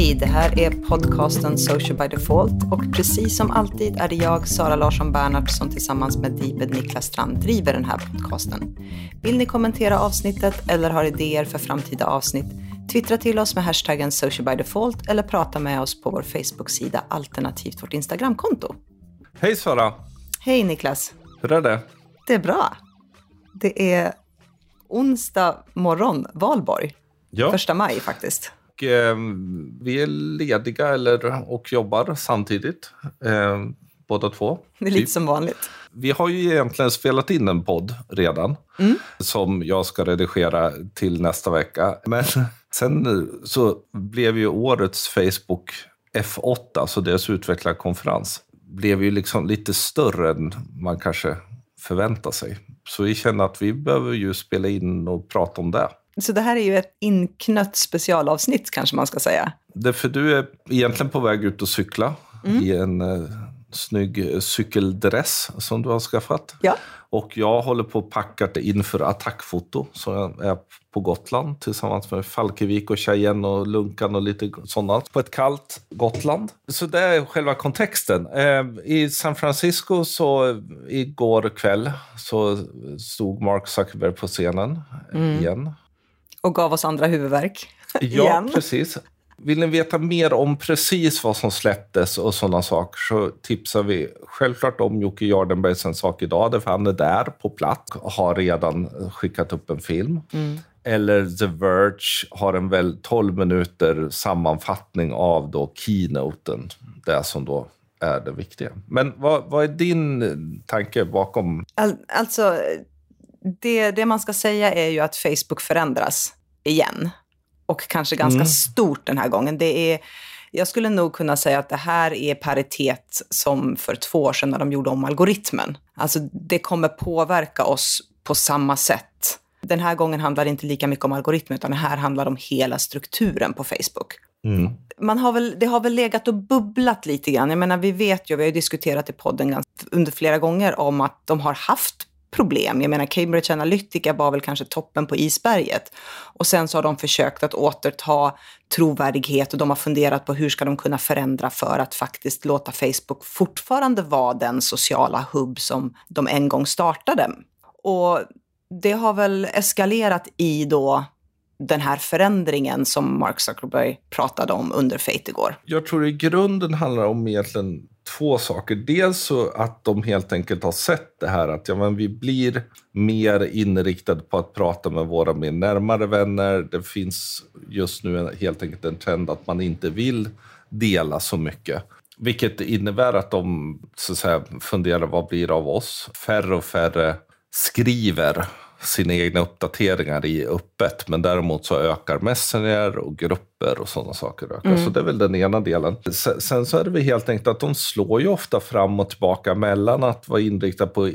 Hej, det här är podcasten Social by Default och precis som alltid är det jag, Sara Larsson Bernhardt, som tillsammans med Dibed Niklas Strand driver den här podcasten. Vill ni kommentera avsnittet eller har idéer för framtida avsnitt? Twittra till oss med hashtaggen Social by Default eller prata med oss på vår Facebook-sida alternativt vårt Instagramkonto. Hej Sara! Hej Niklas! Hur är det? Det är bra. Det är onsdag morgon, valborg. Ja. Första maj faktiskt. Och, eh, vi är lediga eller, och jobbar samtidigt, eh, båda två. Det är lite som vanligt. Vi har ju egentligen spelat in en podd redan som jag ska redigera till nästa vecka. Men sen så blev ju årets Facebook F8, alltså deras utvecklarkonferens, blev ju liksom lite större än man kanske förväntar sig. Så vi känner att vi behöver ju spela in och prata om det. Så det här är ju ett inknött specialavsnitt kanske man ska säga. Därför du är egentligen på väg ut och cykla i en eh, snygg cykeldress som du har skaffat. Ja. Och jag håller på att packa det inför attackfoto. Jag är på Gotland tillsammans med Falkevik och Cheyenne och Lunkan och lite sådana. På ett kallt Gotland. Så det är själva kontexten. Eh, I San Francisco så igår kväll så stod Mark Zuckerberg på scenen eh, igen. Och gav oss andra huvudvärk. Ja, Igen. precis. Vill ni veta mer om precis vad som släpptes och sådana saker så tipsar vi självklart om Jocke Jardenbergs En sak idag, för han är där på plats och har redan skickat upp en film. Eller The Verge har en väl 12 minuter sammanfattning av då keynoten, det som då är det viktiga. Men vad, vad är din tanke bakom? All, alltså, det, det man ska säga är ju att Facebook förändras igen. Och kanske ganska stort den här gången. Det är, jag skulle nog kunna säga att det här är paritet som för två år sedan när de gjorde om algoritmen. Alltså det kommer påverka oss på samma sätt. Den här gången handlar det inte lika mycket om algoritmen, utan det här handlar om hela strukturen på Facebook. Man har väl, det har väl legat och bubblat lite grann. Jag menar, vi vet ju, vi har ju diskuterat i podden under flera gånger om att de har haft problem. Jag menar, Cambridge Analytica var väl kanske toppen på isberget. Och sen så har de försökt att återta trovärdighet och de har funderat på hur ska de kunna förändra för att faktiskt låta Facebook fortfarande vara den sociala hubb som de en gång startade. Och det har väl eskalerat i då den här förändringen som Mark Zuckerberg pratade om under Fate igår. Jag tror i grunden handlar det om egentligen två saker. Dels så att de helt enkelt har sett det här att ja, men vi blir mer inriktade på att prata med våra mer närmare vänner. Det finns just nu en, helt enkelt en trend att man inte vill dela så mycket. Vilket innebär att de så att säga, funderar vad blir det av oss? Färre och färre skriver sina egna uppdateringar i öppet. Men däremot så ökar Messenger och grupper och sådana saker. Ökar. Så det är väl den ena delen. Sen, sen så är det väl helt enkelt att de slår ju ofta fram och tillbaka mellan att vara inriktad på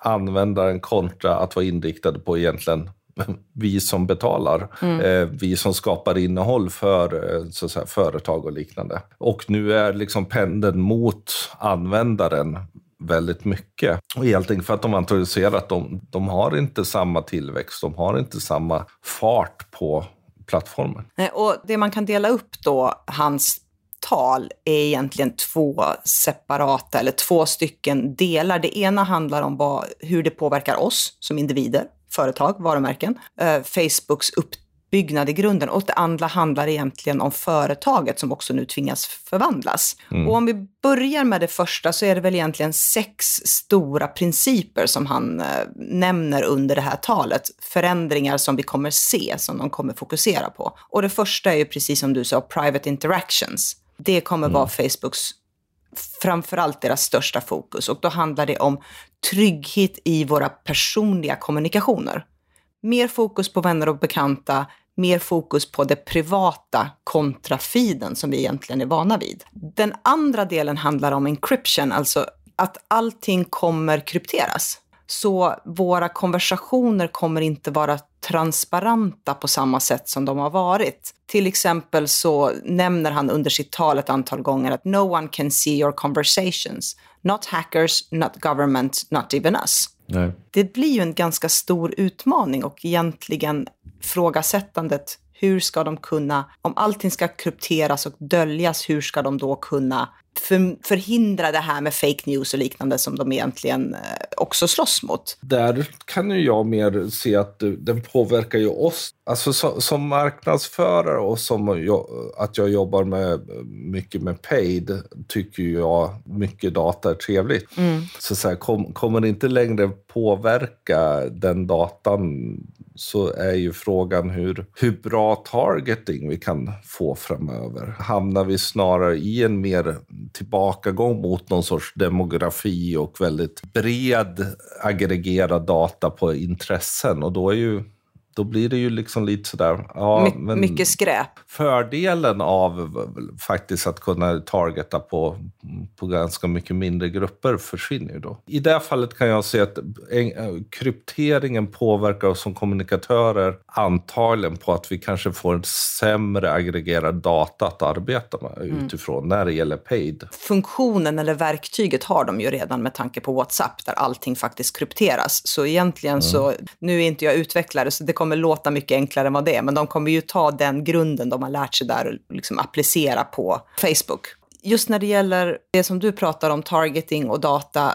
användaren kontra att vara inriktade på egentligen vi som betalar, eh, vi som skapar innehåll för eh, så säga, företag och liknande. Och nu är liksom pendeln mot användaren väldigt mycket. Och helt enkelt för att de antagligen ser att de, de har inte samma tillväxt, de har inte samma fart på plattformen. Och det man kan dela upp då, hans tal, är egentligen två separata, eller två stycken delar. Det ena handlar om vad, hur det påverkar oss som individer, företag, varumärken, eh, Facebooks uppbyggnad i grunden. Och det andra handlar egentligen om företaget som också nu tvingas förvandlas. Och om vi börjar med det första så är det väl egentligen sex stora principer som han eh, nämner under det här talet. Förändringar som vi kommer se, som de kommer fokusera på. Och det första är ju precis som du sa, private interactions. Det kommer vara Facebooks framförallt deras största fokus. Och då handlar det om trygghet i våra personliga kommunikationer. Mer fokus på vänner och bekanta, mer fokus på det privata kontra feeden som vi egentligen är vana vid. Den andra delen handlar om encryption, alltså att allting kommer krypteras. Så våra konversationer kommer inte vara transparenta på samma sätt som de har varit. Till exempel så nämner han under sitt tal ett antal gånger att no one can see your conversations. Not hackers, not government, not even us. Nej. Det blir ju en ganska stor utmaning och egentligen frågasättandet hur ska de kunna, om allting ska krypteras och döljas, hur ska de då kunna för, förhindra det här med fake news och liknande som de egentligen eh, också slåss mot. Där kan ju jag mer se att den påverkar ju oss. Alltså så, som marknadsförare och som jag, att jag jobbar med mycket med paid tycker jag mycket data är trevligt. Mm. Så, så här, kom, kommer det inte längre påverka den datan så är ju frågan hur, hur bra targeting vi kan få framöver. Hamnar vi snarare i en mer tillbakagång mot någon sorts demografi och väldigt bred aggregerad data på intressen och då är ju då blir det ju liksom lite sådär... Ja, My, men mycket skräp. Fördelen av faktiskt att kunna targeta på, på ganska mycket mindre grupper försvinner ju då. I det fallet kan jag se att en, krypteringen påverkar oss som kommunikatörer antagligen på att vi kanske får en sämre aggregerad data att arbeta med mm. utifrån när det gäller paid. Funktionen eller verktyget har de ju redan med tanke på WhatsApp där allting faktiskt krypteras. Så egentligen mm. så, nu är inte jag utvecklare så det kommer kommer låta mycket enklare än vad det är, men de kommer ju ta den grunden de har lärt sig där och liksom applicera på Facebook. Just när det gäller det som du pratar om, targeting och data,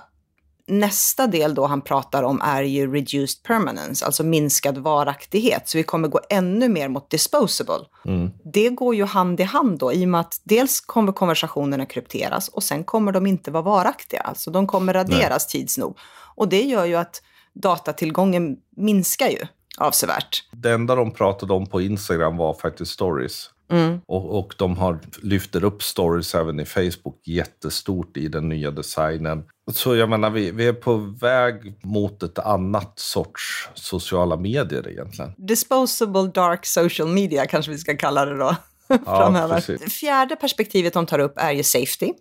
nästa del då han pratar om är ju reduced permanence, alltså minskad varaktighet. Så vi kommer gå ännu mer mot disposable. Mm. Det går ju hand i hand då i och med att dels kommer konversationerna krypteras och sen kommer de inte vara varaktiga. Alltså de kommer raderas Nej. tids nog. Och det gör ju att datatillgången minskar ju avsevärt. Det enda de pratade om på Instagram var faktiskt stories. Mm. Och, och de har lyfter upp stories även i Facebook jättestort i den nya designen. Så jag menar, vi, vi är på väg mot ett annat sorts sociala medier egentligen. Disposable dark social media kanske vi ska kalla det då. Ja, Fjärde perspektivet de tar upp är ju safety.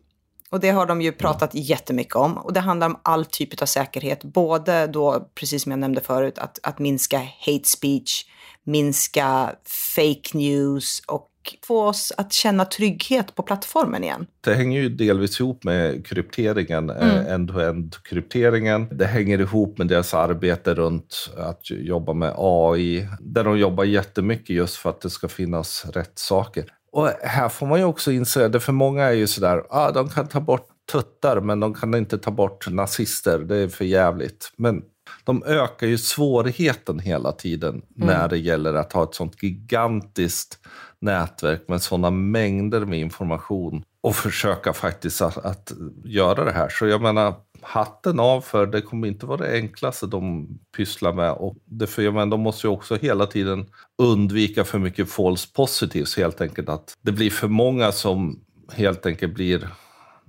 Och det har de ju pratat jättemycket om. Och det handlar om all typ av säkerhet. Både då, precis som jag nämnde förut, att, att minska hate speech, minska fake news och få oss att känna trygghet på plattformen igen. Det hänger ju delvis ihop med krypteringen, eh, mm. end-to-end krypteringen. Det hänger ihop med deras arbete runt att jobba med AI, där de jobbar jättemycket just för att det ska finnas rätt saker. Och här får man ju också inse, det för många är ju sådär, ah, de kan ta bort tuttar men de kan inte ta bort nazister, det är för jävligt. Men de ökar ju svårigheten hela tiden mm. när det gäller att ha ett sånt gigantiskt nätverk med sådana mängder med information och försöka faktiskt att, att, göra det här. Så jag menar, hatten av för det kommer inte vara det enklaste de pysslar med. Och det, för jag menar, de måste ju också hela tiden undvika för mycket false positives, helt enkelt. Att det blir för många som helt enkelt blir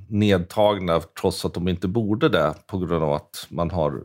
nedtagna trots att de inte borde det på grund av att man har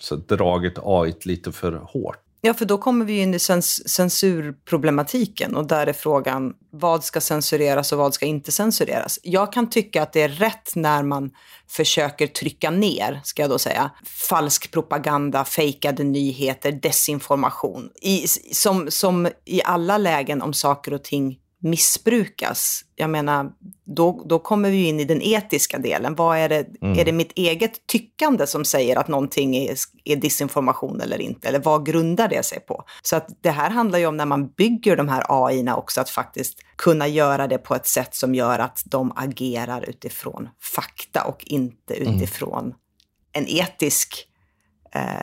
så dragit AI lite för hårt. Ja, för då kommer vi in i cens censurproblematiken och där är frågan vad ska censureras och vad ska inte censureras? Jag kan tycka att det är rätt när man försöker trycka ner, ska jag då säga, falsk propaganda, fejkade nyheter, desinformation. I, som, som i alla lägen om saker och ting missbrukas, jag menar, då, då kommer vi in i den etiska delen. Vad är, det, mm. är det mitt eget tyckande som säger att någonting är, är disinformation eller inte? Eller vad grundar det sig på? Så att det här handlar ju om när man bygger de här AI också, att faktiskt kunna göra det på ett sätt som gör att de agerar utifrån fakta och inte mm. utifrån mm. en etisk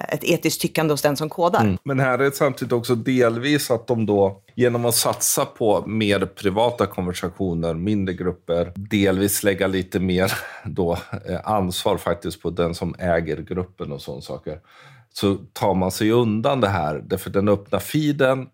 ett etiskt tyckande hos den som kodar. Mm. Men här är det samtidigt också delvis att de då genom att satsa på mer privata konversationer, mindre grupper, delvis lägga lite mer då, eh, ansvar faktiskt på den som äger gruppen och sådana saker. Så tar man sig undan det här, därför den öppna feeden,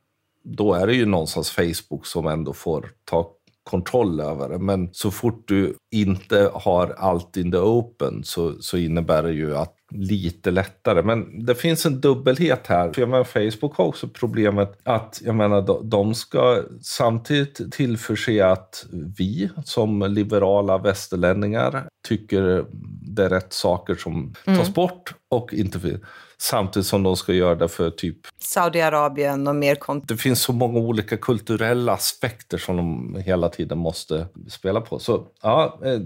då är det ju någonstans Facebook som ändå får ta kontroll över det. Men så fort du inte har allt in the open så, så innebär det ju att lite lättare. Men det finns en dubbelhet här. För jag menar, Facebook har också problemet att jag menar, de ska samtidigt tillförse att vi som liberala västerlänningar tycker det är rätt saker som tas mm. bort och inte Samtidigt som de ska göra det för typ... Saudiarabien och mer... Kont- det finns så många olika kulturella aspekter som de hela tiden måste spela på. Så ja, eh,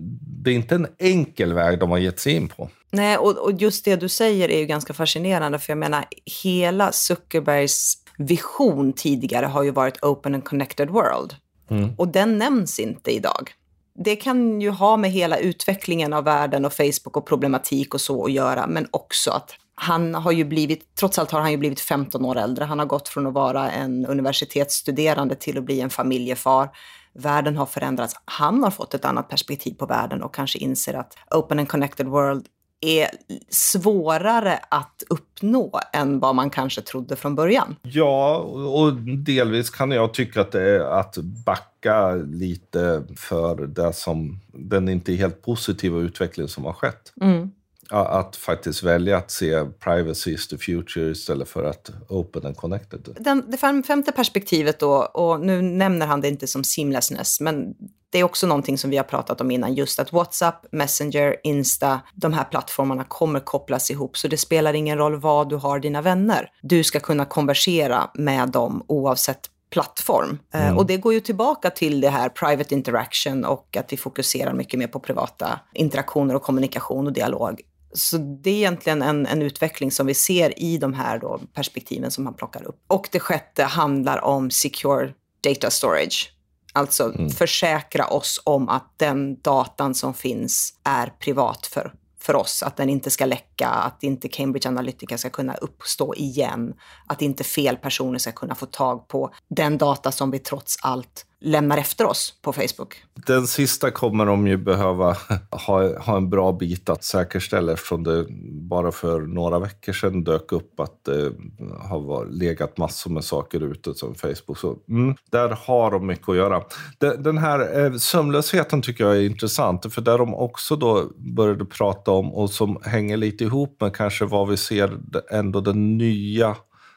det är inte en enkel väg de har gett sig in på. Nej, och, och just det du säger är ju ganska fascinerande, för jag menar hela Zuckerbergs vision tidigare har ju varit open and connected world. Mm. Och den nämns inte idag. Det kan ju ha med hela utvecklingen av världen och Facebook och problematik och så att göra, men också att han har ju blivit, trots allt har han ju blivit 15 år äldre. Han har gått från att vara en universitetsstuderande till att bli en familjefar. Världen har förändrats. Han har fått ett annat perspektiv på världen och kanske inser att open and connected world är svårare att uppnå än vad man kanske trodde från början. Ja, och delvis kan jag tycka att det är att backa lite för det som, den inte helt positiva utveckling som har skett. Mm. Att faktiskt välja att se privacy is the future istället för att open and connected. Den, det femte perspektivet då, och nu nämner han det inte som seamlessness, men det är också någonting som vi har pratat om innan, just att WhatsApp, Messenger, Insta, de här plattformarna kommer kopplas ihop. Så det spelar ingen roll vad du har dina vänner. Du ska kunna konversera med dem oavsett plattform. Eh, mm. Och det går ju tillbaka till det här private interaction och att vi fokuserar mycket mer på privata interaktioner och kommunikation och dialog. Så det är egentligen en, en utveckling som vi ser i de här då perspektiven som man plockar upp. Och det sjätte handlar om secure data storage. Alltså mm. försäkra oss om att den datan som finns är privat för, för oss. Att den inte ska läcka, att inte Cambridge Analytica ska kunna uppstå igen. Att inte fel personer ska kunna få tag på den data som vi trots allt lämnar efter oss på Facebook. Den sista kommer de ju behöva ha, ha en bra bit att säkerställa eftersom det bara för några veckor sedan dök upp att det har legat massor med saker ute som Facebook. Så mm, där har de mycket att göra. Den här eh, sömnlösheten tycker jag är intressant för där de också då började prata om och som hänger lite ihop med kanske vad vi ser ändå den nya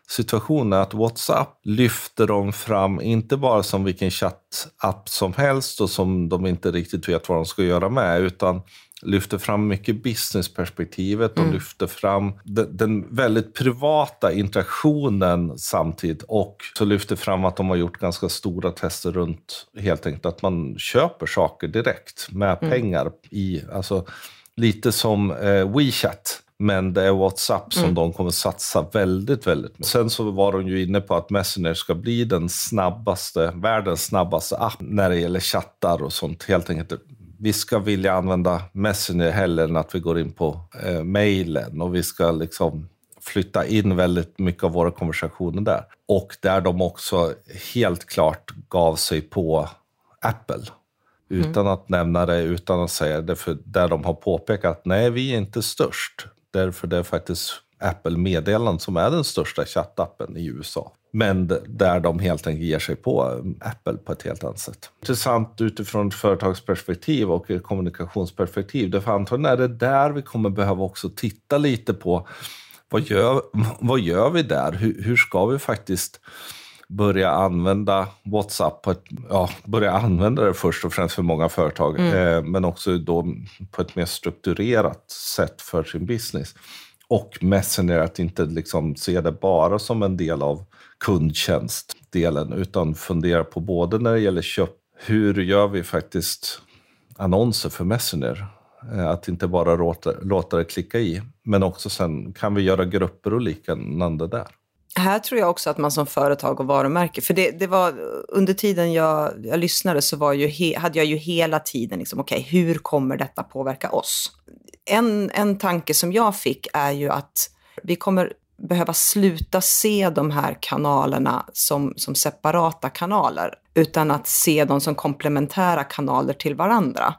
situation är att WhatsApp lyfter de fram, inte bara som vilken chattapp som helst och som de inte riktigt vet vad de ska göra med, utan lyfter fram mycket businessperspektivet. De mm. lyfter fram den, den, väldigt privata interaktionen samtidigt och så lyfter fram att de har gjort ganska stora tester runt helt enkelt att man köper saker direkt med mm. pengar i, alltså lite som eh, WeChat men det är WhatsApp som mm. de kommer satsa väldigt, väldigt mycket. Sen så var de ju inne på att Messenger ska bli den snabbaste, världens snabbaste app när det gäller chattar och sånt. Helt enkelt vi ska vilja använda Messenger hellre än att vi går in på eh, mejlen och vi ska liksom flytta in väldigt mycket av våra konversationer där. Och där de också helt klart gav sig på Apple. Utan mm. att nämna det, utan att säga det, för där de har påpekat nej, vi är inte störst. Därför det är faktiskt Apple Meddelanden som är den största chattappen i USA. Men där de helt enkelt ger sig på um, Apple på ett helt annat sätt. Intressant utifrån ett företagsperspektiv och ett kommunikationsperspektiv. Därför antagligen är det där vi kommer behöva också titta lite på vad gör, vad gör vi där? Hur, hur ska vi faktiskt börja använda WhatsApp på ett, ja, börja använda det först och främst för många företag, mm. eh, men också då på ett mer strukturerat sätt för sin business. Och Messenger, att inte liksom se det bara som en del av kundtjänstdelen, utan fundera på både när det gäller köp, hur gör vi faktiskt annonser för Messenger? Eh, att inte bara låta, låta det klicka i, men också sen kan vi göra grupper och liknande där här tror jag också att man som företag och varumärke, för det, det var under tiden jag, jag lyssnade så var ju he, hade jag ju hela tiden liksom, okej, okay, hur kommer detta påverka oss? En, en tanke som jag fick är ju att vi kommer behöva sluta se de här kanalerna som, som separata kanaler, utan att se dem som komplementära kanaler till varandra.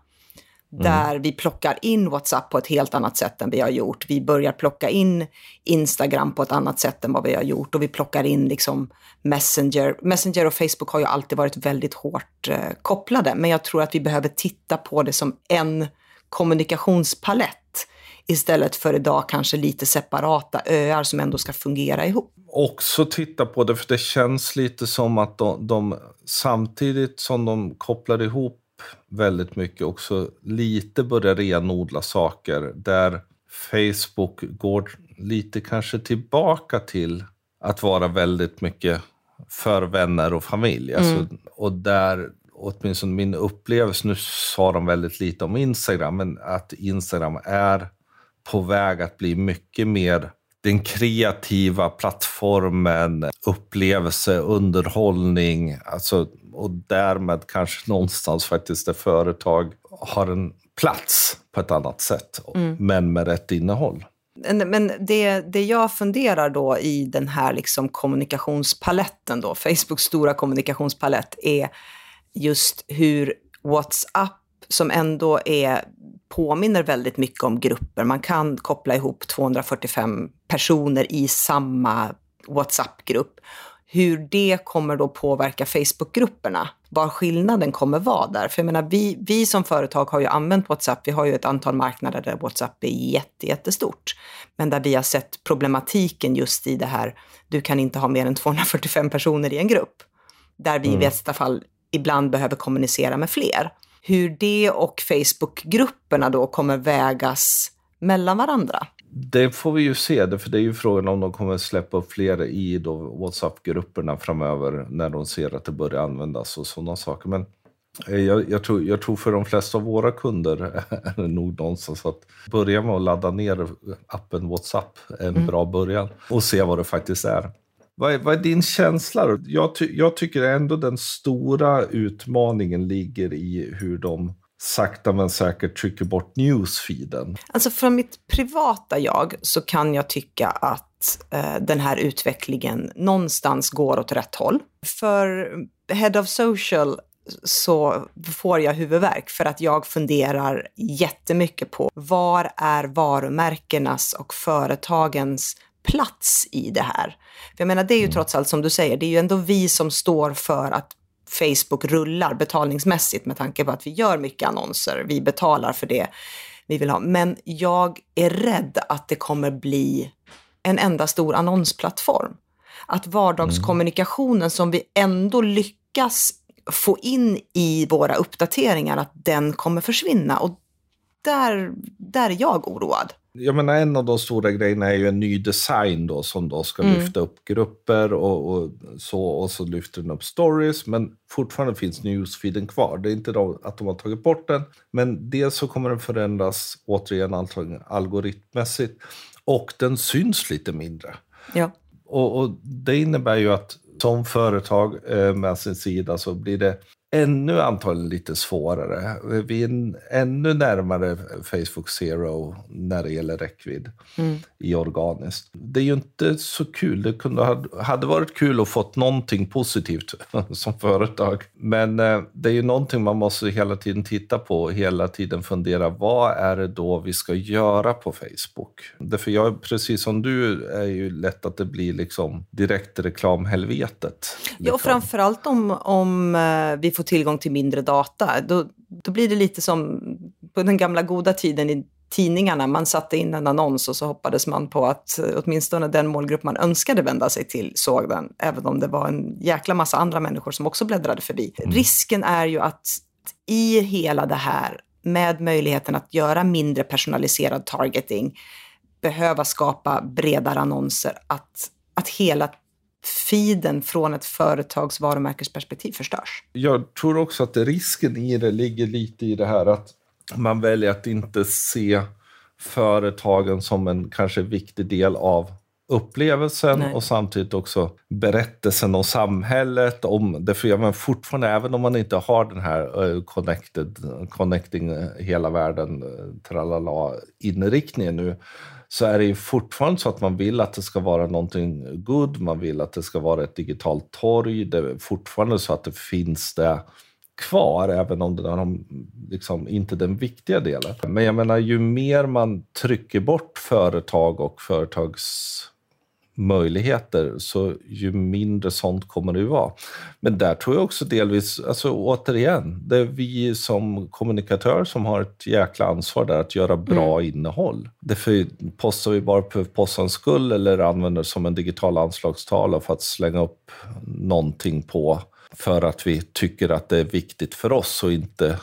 Mm. Där vi plockar in WhatsApp på ett helt annat sätt än vi har gjort. Vi börjar plocka in Instagram på ett annat sätt än vad vi har gjort. Och vi plockar in liksom Messenger. Messenger och Facebook har ju alltid varit väldigt hårt eh, kopplade. Men jag tror att vi behöver titta på det som en kommunikationspalett istället för idag kanske lite separata öar som ändå ska fungera ihop. Också titta på det, för det känns lite som att de, de samtidigt som de kopplar ihop väldigt mycket också lite börjar renodla saker där Facebook går lite kanske tillbaka till att vara väldigt mycket för vänner och familj. Alltså, mm. Alltså, och där, åtminstone min upplevelse, nu sa de väldigt lite om Instagram, men att Instagram är på väg att bli mycket mer den kreativa plattformen, upplevelse, underhållning, alltså, och därmed kanske någonstans faktiskt där företag har en plats på ett annat sätt, mm. men med rätt innehåll. Men det, det jag funderar då i den här liksom kommunikationspaletten, då, Facebooks stora kommunikationspalett, är just hur WhatsApp, som ändå är, påminner väldigt mycket om grupper, man kan koppla ihop 245 personer i samma WhatsApp-grupp, hur det kommer då påverka Facebook-grupperna. Var skillnaden kommer vara där. För jag menar, vi, vi som företag har ju använt WhatsApp. Vi har ju ett antal marknader där WhatsApp är jätte, jättestort. Men där vi har sett problematiken just i det här, du kan inte ha mer än 245 personer i en grupp. Där vi mm. i bästa fall ibland behöver kommunicera med fler. Hur det och Facebook-grupperna då kommer vägas mellan varandra. Det får vi ju se, för det är ju frågan om de kommer släppa upp fler i WhatsApp-grupperna framöver när de ser att det börjar användas och sådana saker. Men eh, jag, jag, tror, jag tror för de flesta av våra kunder är det nog någonstans att börja med att ladda ner appen WhatsApp en mm. bra början och se vad det faktiskt är. Vad är, vad är din känsla? Jag, ty, jag tycker ändå den stora utmaningen ligger i hur de sakta men säkert trycker bort newsfeeden? Alltså från mitt privata jag så kan jag tycka att eh, den här utvecklingen någonstans går åt rätt håll. För Head of Social så får jag huvudvärk för att jag funderar jättemycket på var är varumärkenas och företagens plats i det här? För jag menar, det är ju mm. trots allt som du säger, det är ju ändå vi som står för att Facebook rullar betalningsmässigt med tanke på att vi gör mycket annonser. Vi betalar för det vi vill ha. Men jag är rädd att det kommer bli en enda stor annonsplattform. Att vardagskommunikationen som vi ändå lyckas få in i våra uppdateringar, att den kommer försvinna. Och där, där är jag oroad jag menar, en av de stora grejerna är ju en ny design då som då ska mm. lyfta upp grupper och, och, så och så lyfter den upp stories. Men fortfarande finns newsfeeden kvar. Det är inte då att de har tagit bort den, men dels så kommer den förändras återigen antagligen algoritmmässigt och den syns lite mindre. Ja. Och, och det innebär ju att som företag eh, med sin sida så blir det ännu antagligen lite svårare. Vi är ännu närmare Facebook Zero när det gäller räckvidd mm. i organiskt. Det är ju inte så kul. Det kunde ha, hade varit kul att fått någonting positivt som företag. Men eh, det är ju någonting man måste hela tiden titta på och hela tiden fundera. Vad är det då vi ska göra på Facebook? Därför jag, precis som du, är ju lätt att det blir liksom direkt reklamhelvetet. Ja, och framförallt om, om eh, vi får tillgång till mindre data. Då, då blir det lite som på den gamla goda tiden i tidningarna. Man satte in en annons och så hoppades man på att åtminstone den målgrupp man önskade vända sig till såg den, även om det var en jäkla massa andra människor som också bläddrade förbi. Mm. Risken är ju att i hela det här, med möjligheten att göra mindre personaliserad targeting, behöva skapa bredare annonser, att, att hela feeden från ett företags varumärkesperspektiv förstörs. Jag tror också att risken i det ligger lite i det här att man väljer att inte se företagen som en kanske viktig del av upplevelsen Nej. och samtidigt också berättelsen om samhället. Om det, för men fortfarande, även om man inte har den här uh, connected, connecting hela världen, uh, tralala, inriktningen nu, så är det ju fortfarande så att man vill att det ska vara någonting good, man vill att det ska vara ett digitalt torg. Det är fortfarande så att det finns det kvar, även om det är liksom inte den viktiga delen. Men jag menar, ju mer man trycker bort företag och företags möjligheter, så ju mindre sånt kommer det ju vara. Men där tror jag också delvis, alltså återigen, det är vi som kommunikatör som har ett jäkla ansvar där att göra bra mm. innehåll. Därför postar vi bara för postens skull eller använder som en digital anslagstavla för att slänga upp någonting på för att vi tycker att det är viktigt för oss och inte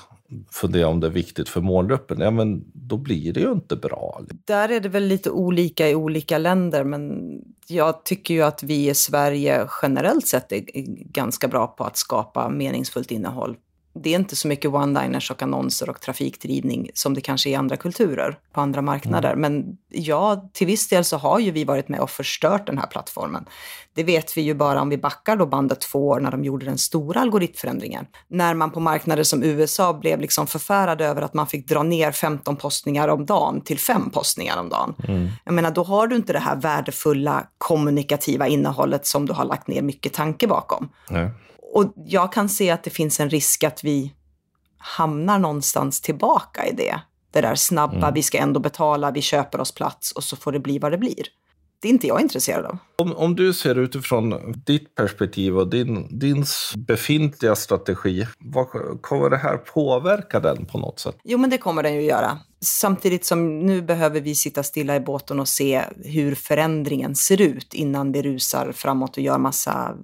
fundera om det är viktigt för målgruppen, ja men då blir det ju inte bra. Där är det väl lite olika i olika länder, men jag tycker ju att vi i Sverige generellt sett är ganska bra på att skapa meningsfullt innehåll det är inte så mycket one-liners och annonser och trafikdrivning som det kanske är i andra kulturer på andra marknader. Mm. Men ja, till viss del så har ju vi varit med och förstört den här plattformen. Det vet vi ju bara om vi backar då bandet två år när de gjorde den stora algoritmförändringen. När man på marknader som USA blev liksom förfärad över att man fick dra ner 15 postningar om dagen till fem postningar om dagen. Mm. Jag menar, då har du inte det här värdefulla kommunikativa innehållet som du har lagt ner mycket tanke bakom. Nej. Och jag kan se att det finns en risk att vi hamnar någonstans tillbaka i det. Det där snabba, mm. vi ska ändå betala, vi köper oss plats och så får det bli vad det blir. Det är inte jag intresserad av. Om, om du ser utifrån ditt perspektiv och din, din befintliga strategi, vad, kommer det här påverka den på något sätt? Jo, men det kommer den ju göra. Samtidigt som nu behöver vi sitta stilla i båten och se hur förändringen ser ut innan vi rusar framåt och gör massa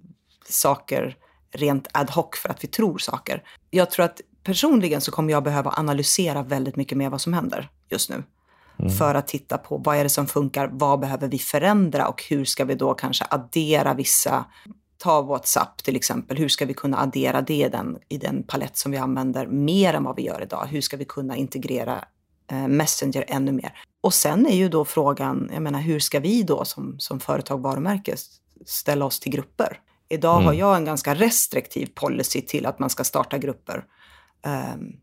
saker rent ad hoc för att vi tror saker. Jag tror att personligen så kommer jag behöva analysera väldigt mycket mer vad som händer just nu. Mm. För att titta på vad är det som funkar, vad behöver vi förändra och hur ska vi då kanske addera vissa Ta WhatsApp till exempel, hur ska vi kunna addera det i den, i den palett som vi använder mer än vad vi gör idag? Hur ska vi kunna integrera eh, Messenger ännu mer? Och sen är ju då frågan, jag menar hur ska vi då som, som företag, varumärke ställa oss till grupper? Idag mm. har jag en ganska restriktiv policy till att man ska starta grupper. Um,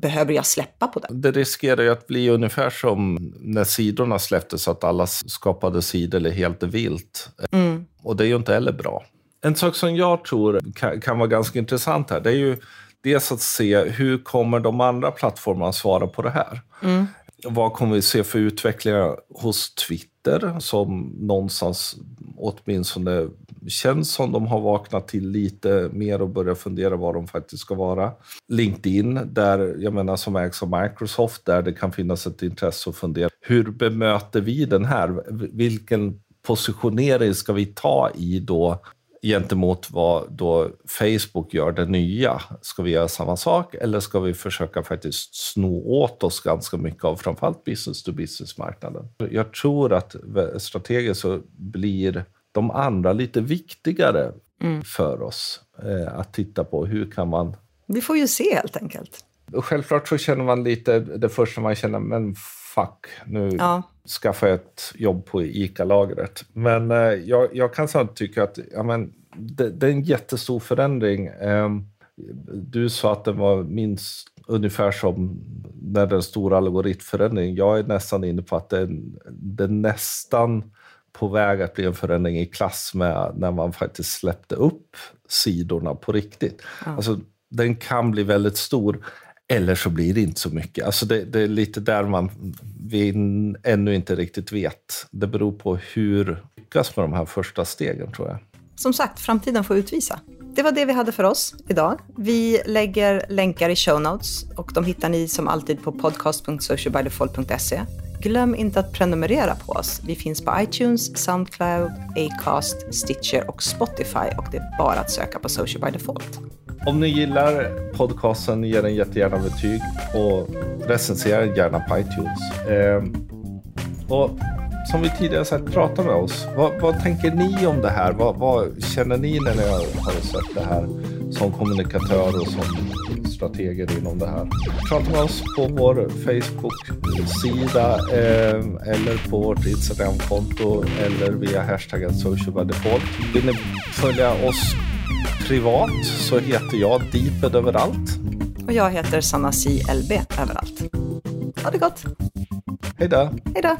behöver jag släppa på det? Det riskerar ju att bli ungefär som när sidorna släpptes, att alla skapade sidor helt vilt. Mm. Och det är ju inte heller bra. En sak som jag tror kan, kan, vara ganska intressant här, det är ju dels att se hur kommer de andra plattformarna svara på det här? Mm. Vad kommer vi se för utvecklingar hos Twitter som någonstans åtminstone känns som de har vaknat till lite mer och börjat fundera vad de faktiskt ska vara. LinkedIn, där jag menar som ägs av Microsoft, där det kan finnas ett intresse att fundera. Hur bemöter vi den här? Vilken positionering ska vi ta i då gentemot vad då Facebook gör, det nya. Ska vi göra samma sak eller ska vi försöka faktiskt sno åt oss ganska mycket av framförallt business to business-marknaden? Jag tror att strategiskt så blir de andra lite viktigare mm. för oss eh, att titta på. Hur kan man... Vi får ju se helt enkelt. självklart så känner man lite, det första man känner, men fuck, nu ja. Skaffar jag ett jobb på ICA-lagret. Men eh, jag, jag, kan samtidigt tycka att ja, men, det, det, är en jättestor förändring. Eh, du sa att den var minst ungefär som när den stora algoritmförändringen. Jag är nästan inne på att det, det är nästan på väg att bli en förändring i klass med när man faktiskt släppte upp sidorna på riktigt. Ja. Alltså, den kan bli väldigt stor, eller så blir det inte så mycket. Alltså det, det är lite där man vi ännu inte riktigt vet. Det beror på hur lyckas med de här första stegen, tror jag. Som sagt, framtiden får utvisa. Det var det vi hade för oss idag. Vi lägger länkar i show notes och de hittar ni som alltid på podcast.socialbydefault.se. Glöm inte att prenumerera på oss. Vi finns på iTunes, Soundcloud, Acast, Stitcher och Spotify och det är bara att söka på Social by Default. Om ni gillar podcasten, ge den jättegärna betyg och recensera gärna på iTunes. Eh, och som vi tidigare sagt, prata med oss. Vad, vad tänker ni om det här? Vad, vad, känner ni när ni har sett det här som kommunikatör och som strateger inom det här? Prata med oss på vår Facebook-sida eh, eller på vårt Instagram-konto eller via hashtaggen socialbydefault. Vill ni följa oss privat så heter jag Deeped överallt. Och jag heter Sanna C. LB överallt. Ha det gott! Hej då! Hej då!